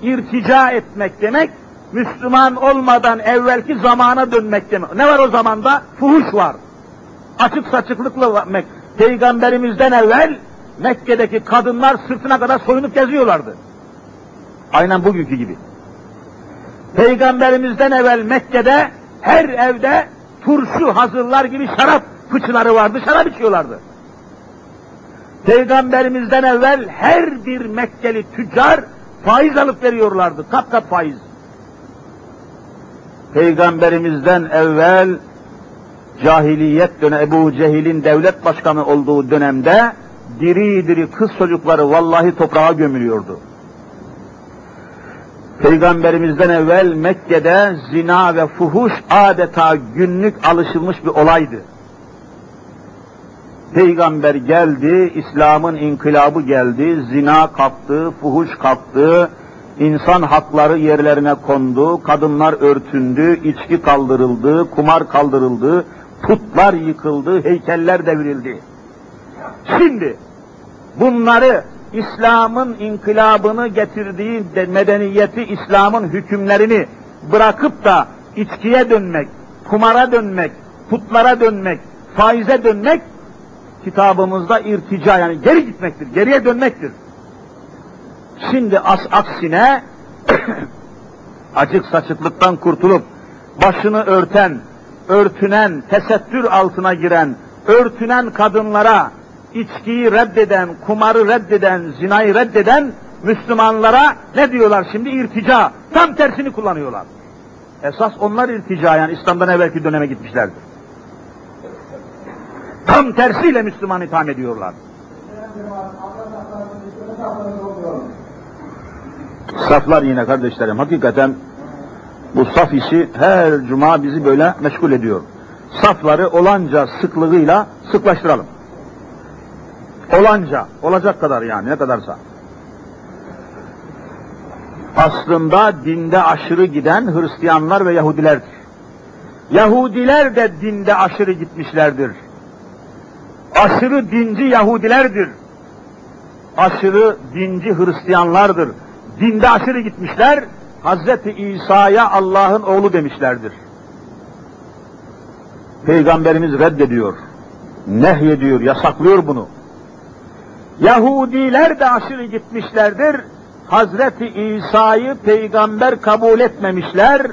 irtica etmek demek, Müslüman olmadan evvelki zamana dönmek demek. Ne var o zamanda? Fuhuş var. Açık saçıklıkla Peygamberimizden evvel Mekke'deki kadınlar sırtına kadar soyunup geziyorlardı. Aynen bugünkü gibi. Peygamberimizden evvel Mekke'de her evde turşu hazırlar gibi şarap fıçıları vardı, şarap içiyorlardı. Peygamberimizden evvel her bir Mekkeli tüccar faiz alıp veriyorlardı, kat kat faiz. Peygamberimizden evvel cahiliyet dönemi Ebu Cehil'in devlet başkanı olduğu dönemde diri diri kız çocukları vallahi toprağa gömülüyordu. Peygamberimizden evvel Mekke'de zina ve fuhuş adeta günlük alışılmış bir olaydı. Peygamber geldi, İslam'ın inkılabı geldi, zina kalktı, fuhuş kalktı, insan hakları yerlerine kondu, kadınlar örtündü, içki kaldırıldı, kumar kaldırıldı, putlar yıkıldı, heykeller devrildi. Şimdi bunları İslam'ın inkılabını getirdiği medeniyeti, İslam'ın hükümlerini bırakıp da içkiye dönmek, kumara dönmek, putlara dönmek, faize dönmek kitabımızda irtica yani geri gitmektir, geriye dönmektir. Şimdi as aksine (coughs) acık saçıklıktan kurtulup başını örten, örtünen, tesettür altına giren, örtünen kadınlara içkiyi reddeden, kumarı reddeden, zinayı reddeden Müslümanlara ne diyorlar şimdi? İrtica. Tam tersini kullanıyorlar. Esas onlar irtica yani İslam'dan evvelki döneme gitmişlerdir. Tam tersiyle Müslüman itham ediyorlar. Saflar yine kardeşlerim hakikaten bu saf işi her cuma bizi böyle meşgul ediyor. Safları olanca sıklığıyla sıklaştıralım. Olanca, olacak kadar yani ne kadarsa. Aslında dinde aşırı giden Hristiyanlar ve Yahudilerdir. Yahudiler de dinde aşırı gitmişlerdir. Aşırı dinci Yahudilerdir. Aşırı dinci Hristiyanlardır. Dinde aşırı gitmişler, Hazreti İsa'ya Allah'ın oğlu demişlerdir. Peygamberimiz reddediyor, nehyediyor, yasaklıyor bunu. Yahudiler de aşırı gitmişlerdir. Hazreti İsa'yı peygamber kabul etmemişler.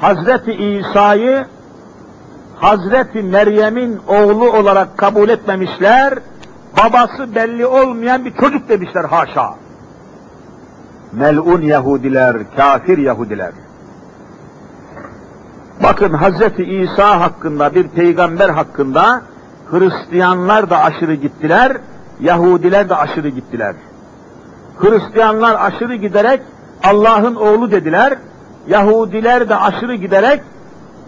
Hazreti İsa'yı Hazreti Meryem'in oğlu olarak kabul etmemişler. Babası belli olmayan bir çocuk demişler haşa. Melun Yahudiler, kafir Yahudiler. Bakın Hazreti İsa hakkında, bir peygamber hakkında Hristiyanlar da aşırı gittiler, Yahudiler de aşırı gittiler. Hristiyanlar aşırı giderek Allah'ın oğlu dediler, Yahudiler de aşırı giderek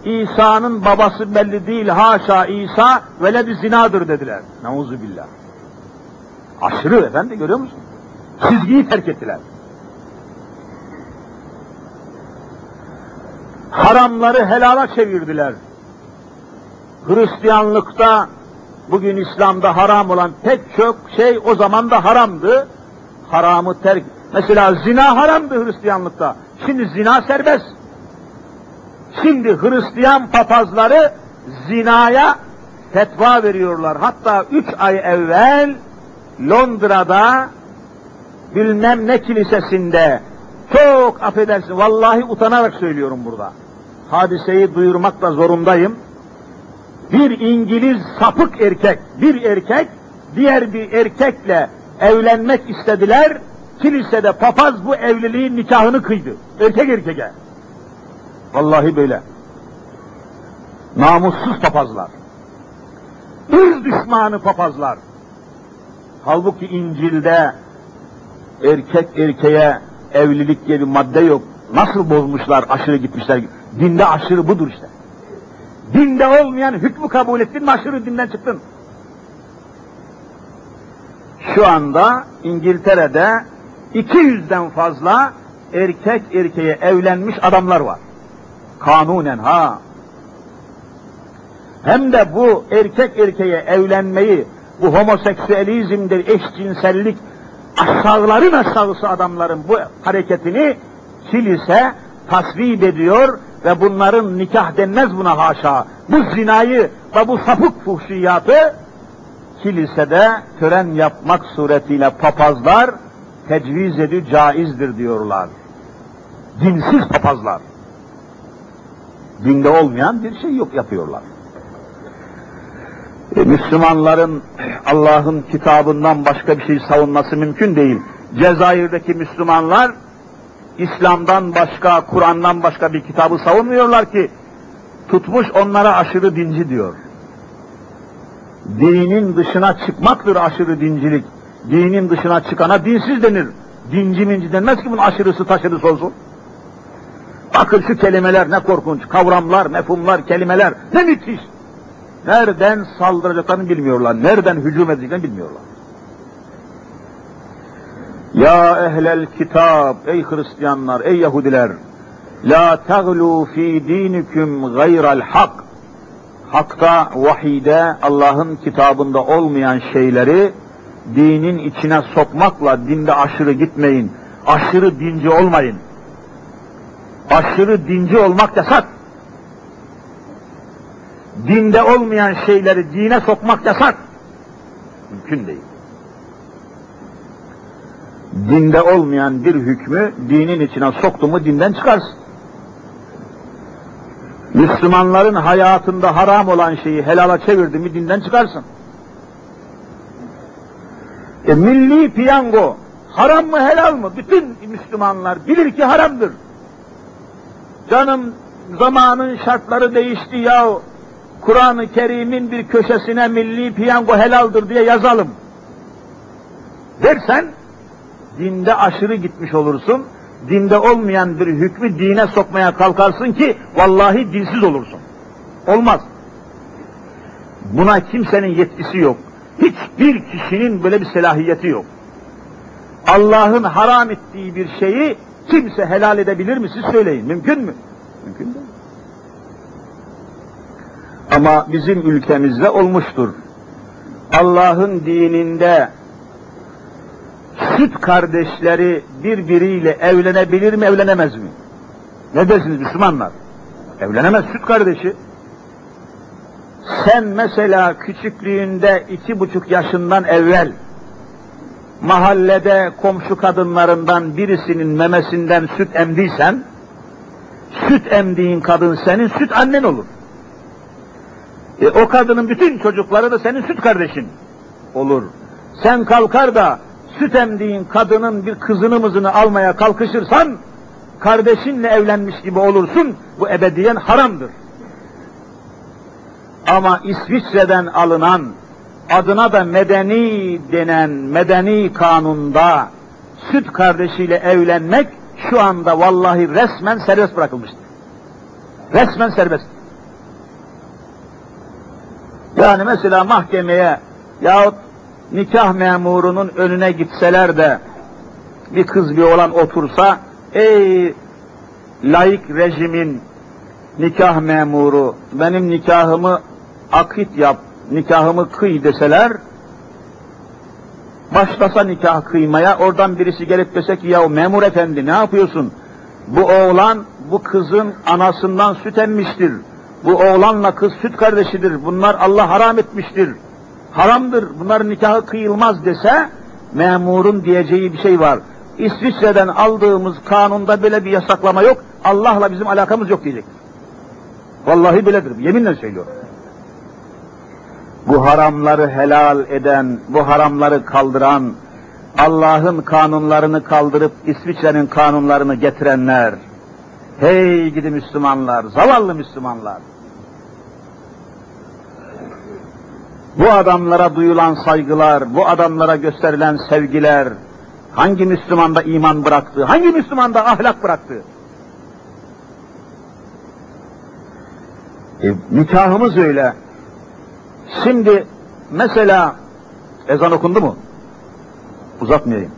İsa'nın babası belli değil, haşa İsa veled zinadır dediler. Nauzu billah. Aşırı efendi görüyor musun? Çizgiyi terk ettiler. Haramları helala çevirdiler. Hristiyanlıkta Bugün İslam'da haram olan pek çok şey o zaman da haramdı. haramı terk. Mesela zina haramdı Hristiyanlıkta. Şimdi zina serbest. Şimdi Hristiyan papazları zinaya fetva veriyorlar. Hatta üç ay evvel Londra'da bilmem ne kilisesinde çok affedersin vallahi utanarak söylüyorum burada. Hadiseyi duyurmakla zorundayım. Bir İngiliz sapık erkek, bir erkek diğer bir erkekle evlenmek istediler. Kilisede papaz bu evliliğin nikahını kıydı. Erkek erkeğe. Vallahi böyle. Namussuz papazlar. Irz düşmanı papazlar. Halbuki İncil'de erkek erkeğe evlilik diye bir madde yok. Nasıl bozmuşlar, aşırı gitmişler. Dinde aşırı budur işte. Dinde olmayan hükmü kabul ettin mi aşırı dinden çıktın. Şu anda İngiltere'de 200'den fazla erkek erkeğe evlenmiş adamlar var. Kanunen ha. Hem de bu erkek erkeğe evlenmeyi, bu homoseksüelizmdir, eşcinsellik, aşağıların aşağısı adamların bu hareketini kilise tasvip ediyor ve bunların nikah denmez buna haşa. Bu zinayı ve bu sapık fuhşiyatı kilisede tören yapmak suretiyle papazlar tecviz ediyor, caizdir diyorlar. Dinsiz papazlar. Dinde olmayan bir şey yok yapıyorlar. E, Müslümanların Allah'ın kitabından başka bir şey savunması mümkün değil. Cezayir'deki Müslümanlar İslam'dan başka, Kur'an'dan başka bir kitabı savunmuyorlar ki tutmuş onlara aşırı dinci diyor. Dinin dışına çıkmaktır aşırı dincilik. Dinin dışına çıkana dinsiz denir. Dinci minci denmez ki bunun aşırısı taşırısı olsun. Bakın şu kelimeler ne korkunç, kavramlar, mefhumlar, kelimeler ne müthiş. Nereden saldıracaklarını bilmiyorlar, nereden hücum edeceklerini bilmiyorlar. Ya ehlel kitap, ey Hristiyanlar, ey Yahudiler, la taglu fi dinikum gayral hak. Hakta, vahide, Allah'ın kitabında olmayan şeyleri dinin içine sokmakla dinde aşırı gitmeyin. Aşırı dinci olmayın. Aşırı dinci olmak yasak. Dinde olmayan şeyleri dine sokmak yasak. Mümkün değil. Dinde olmayan bir hükmü dinin içine soktu mu dinden çıkarsın. Müslümanların hayatında haram olan şeyi helala çevirdi mi dinden çıkarsın. E, milli piyango haram mı helal mı? Bütün Müslümanlar bilir ki haramdır. Canım zamanın şartları değişti ya. Kur'an-ı Kerim'in bir köşesine milli piyango helaldir diye yazalım. Dersen dinde aşırı gitmiş olursun. Dinde olmayan bir hükmü dine sokmaya kalkarsın ki vallahi dinsiz olursun. Olmaz. Buna kimsenin yetkisi yok. Hiçbir kişinin böyle bir selahiyeti yok. Allah'ın haram ettiği bir şeyi kimse helal edebilir mi? Siz söyleyin. Mümkün mü? Mümkün değil. Ama bizim ülkemizde olmuştur. Allah'ın dininde süt kardeşleri birbiriyle evlenebilir mi, evlenemez mi? Ne dersiniz Müslümanlar? Evlenemez süt kardeşi. Sen mesela küçüklüğünde iki buçuk yaşından evvel mahallede komşu kadınlarından birisinin memesinden süt emdiysen, süt emdiğin kadın senin süt annen olur. E, o kadının bütün çocukları da senin süt kardeşin olur. Sen kalkar da süt emdiğin kadının bir kızını mızını almaya kalkışırsan, kardeşinle evlenmiş gibi olursun, bu ebediyen haramdır. Ama İsviçre'den alınan, adına da medeni denen medeni kanunda süt kardeşiyle evlenmek şu anda vallahi resmen serbest bırakılmıştır. Resmen serbest. Yani mesela mahkemeye yahut nikah memurunun önüne gitseler de bir kız bir olan otursa ey laik rejimin nikah memuru benim nikahımı akit yap, nikahımı kıy deseler başlasa nikah kıymaya, oradan birisi gelip dese ki ya memur efendi ne yapıyorsun? Bu oğlan bu kızın anasından süt emmiştir. Bu oğlanla kız süt kardeşidir. Bunlar Allah haram etmiştir. Haramdır. Bunların nikahı kıyılmaz dese memurun diyeceği bir şey var. İsviçre'den aldığımız kanunda böyle bir yasaklama yok. Allah'la bizim alakamız yok diyecek. Vallahi böyledir. Yeminle söylüyorum. Bu haramları helal eden, bu haramları kaldıran, Allah'ın kanunlarını kaldırıp İsviçre'nin kanunlarını getirenler, hey gidi Müslümanlar, zavallı Müslümanlar. Bu adamlara duyulan saygılar, bu adamlara gösterilen sevgiler, hangi Müslümanda iman bıraktı, hangi Müslümanda ahlak bıraktı? E, nikahımız öyle. Şimdi mesela ezan okundu mu? Uzatmayayım.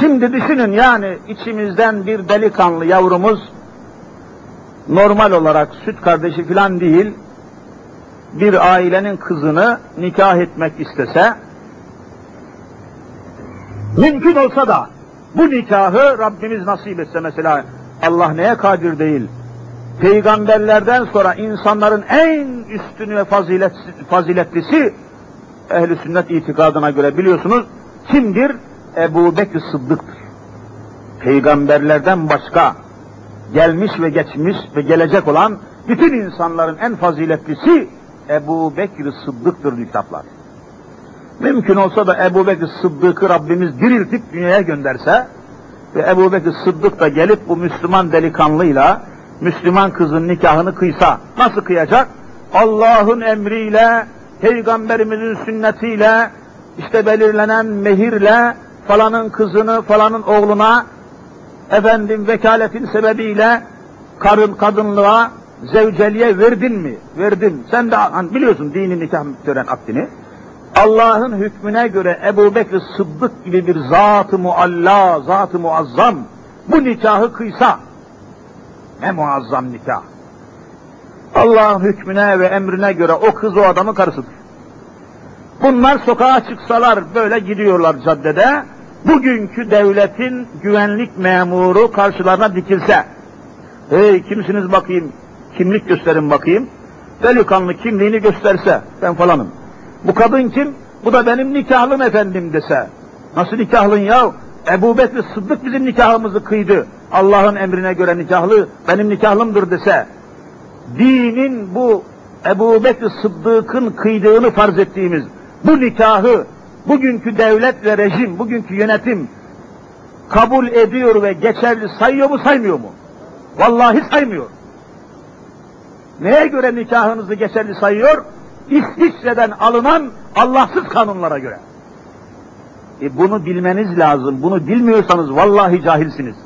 Şimdi düşünün yani içimizden bir delikanlı yavrumuz normal olarak süt kardeşi filan değil bir ailenin kızını nikah etmek istese mümkün olsa da bu nikahı Rabbimiz nasip etse mesela Allah neye kadir değil peygamberlerden sonra insanların en üstünü ve fazilet, faziletlisi ehli sünnet itikadına göre biliyorsunuz kimdir? Ebu Bekir Sıddık'tır. Peygamberlerden başka gelmiş ve geçmiş ve gelecek olan bütün insanların en faziletlisi Ebu Bekir Sıddık'tır kitaplar. Mümkün olsa da Ebu Bekir Sıddık'ı Rabbimiz diriltip dünyaya gönderse ve Ebu Bekir Sıddık da gelip bu Müslüman delikanlıyla Müslüman kızın nikahını kıysa nasıl kıyacak? Allah'ın emriyle, Peygamberimizin sünnetiyle, işte belirlenen mehirle falanın kızını falanın oğluna efendim vekaletin sebebiyle karın kadınlığa zevceliğe verdin mi? Verdin. Sen de hani biliyorsun dini nikah tören akdini. Allah'ın hükmüne göre Ebu Bekir Sıddık gibi bir zat-ı mualla, zat-ı muazzam bu nikahı kıysa ne muazzam nikah. Allah'ın hükmüne ve emrine göre o kız o adamın karısıdır. Bunlar sokağa çıksalar böyle gidiyorlar caddede, bugünkü devletin güvenlik memuru karşılarına dikilse, hey kimsiniz bakayım, kimlik gösterin bakayım, delikanlı kimliğini gösterse, ben falanım. Bu kadın kim? Bu da benim nikahlım efendim dese. Nasıl nikahlın ya? Ebu Bekir Sıddık bizim nikahımızı kıydı. Allah'ın emrine göre nikahlı, benim nikahlımdır dese. Dinin bu Ebu Bekir Sıddık'ın kıydığını farz ettiğimiz bu nikahı bugünkü devlet ve rejim, bugünkü yönetim kabul ediyor ve geçerli sayıyor mu saymıyor mu? Vallahi saymıyor. Neye göre nikahınızı geçerli sayıyor? İsviçre'den alınan Allahsız kanunlara göre. E bunu bilmeniz lazım. Bunu bilmiyorsanız vallahi cahilsiniz.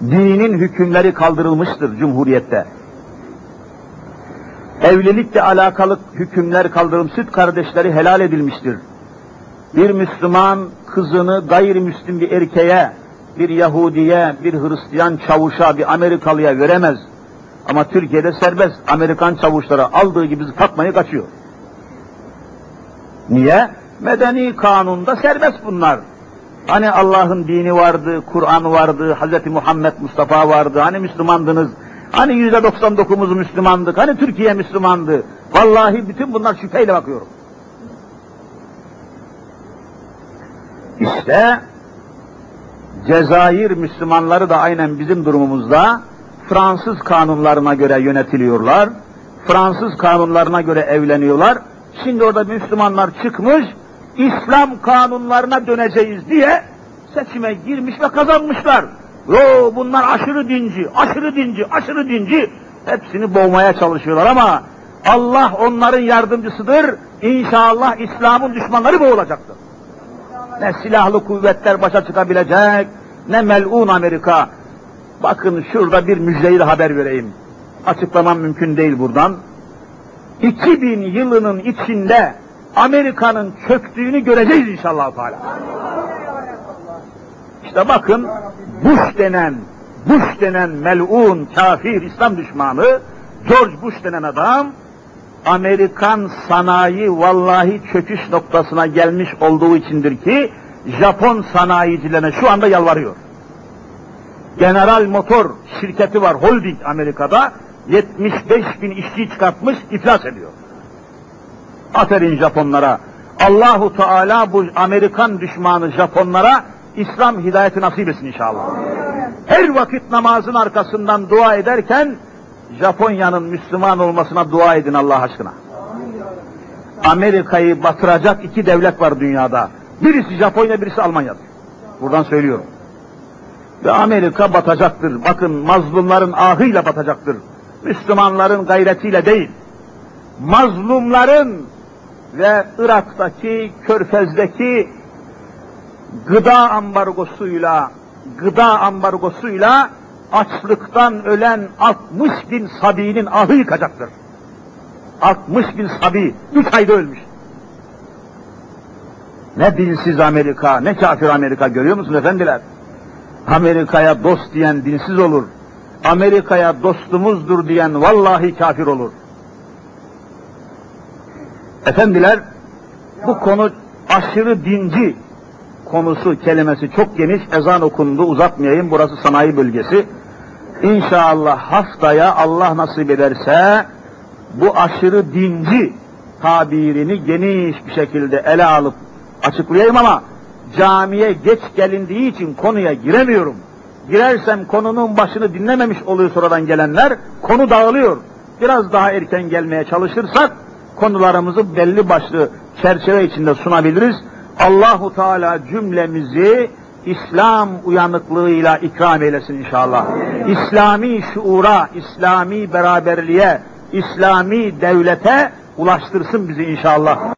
Dinin hükümleri kaldırılmıştır Cumhuriyette. Evlilikle alakalı hükümler kaldırılmış, süt kardeşleri helal edilmiştir. Bir Müslüman kızını gayrimüslim bir erkeğe, bir Yahudiye, bir Hristiyan çavuşa, bir Amerikalıya veremez. Ama Türkiye'de serbest Amerikan çavuşlara aldığı gibi satmayı kaçıyor. Niye? Medeni kanunda serbest bunlar. Hani Allah'ın dini vardı, Kur'an vardı, Hz. Muhammed Mustafa vardı, hani Müslümandınız, hani yüzde 99'umuz Müslümandık, hani Türkiye Müslümandı. Vallahi bütün bunlar şüpheyle bakıyorum. İşte Cezayir Müslümanları da aynen bizim durumumuzda Fransız kanunlarına göre yönetiliyorlar. Fransız kanunlarına göre evleniyorlar. Şimdi orada Müslümanlar çıkmış, İslam kanunlarına döneceğiz diye seçime girmiş ve kazanmışlar. Yo bunlar aşırı dinci, aşırı dinci, aşırı dinci. Hepsini boğmaya çalışıyorlar ama Allah onların yardımcısıdır. İnşallah İslam'ın düşmanları boğulacaktır. Ne silahlı kuvvetler başa çıkabilecek, ne melun Amerika. Bakın şurada bir müjdeyi haber vereyim. Açıklamam mümkün değil buradan. 2000 yılının içinde Amerika'nın çöktüğünü göreceğiz inşallah Teala. İşte bakın Bush denen Bush denen melun, kafir, İslam düşmanı George Bush denen adam Amerikan sanayi vallahi çöküş noktasına gelmiş olduğu içindir ki Japon sanayicilerine şu anda yalvarıyor. General Motor şirketi var holding Amerika'da 75 bin işçi çıkartmış iflas ediyor. Aferin Japonlara. Allahu Teala bu Amerikan düşmanı Japonlara İslam hidayeti nasip etsin inşallah. Her vakit namazın arkasından dua ederken Japonya'nın Müslüman olmasına dua edin Allah aşkına. Amerika'yı batıracak iki devlet var dünyada. Birisi Japonya, birisi Almanya'dır. Buradan söylüyorum. Ve Amerika batacaktır. Bakın mazlumların ahıyla batacaktır. Müslümanların gayretiyle değil. Mazlumların ve Irak'taki, Körfez'deki gıda ambargosuyla, gıda ambargosuyla açlıktan ölen 60 bin sabinin ahı yıkacaktır. 60 bin sabi, 3 ayda ölmüş. Ne dinsiz Amerika, ne kafir Amerika görüyor musunuz efendiler? Amerika'ya dost diyen dinsiz olur. Amerika'ya dostumuzdur diyen vallahi kafir olur. Efendiler, bu konu aşırı dinci konusu, kelimesi çok geniş, ezan okundu, uzatmayayım, burası sanayi bölgesi. İnşallah haftaya Allah nasip ederse, bu aşırı dinci tabirini geniş bir şekilde ele alıp açıklayayım ama camiye geç gelindiği için konuya giremiyorum. Girersem konunun başını dinlememiş oluyor sonradan gelenler, konu dağılıyor. Biraz daha erken gelmeye çalışırsak konularımızı belli başlı çerçeve içinde sunabiliriz. Allahu Teala cümlemizi İslam uyanıklığıyla ikram eylesin inşallah. İslami şuura, İslami beraberliğe, İslami devlete ulaştırsın bizi inşallah.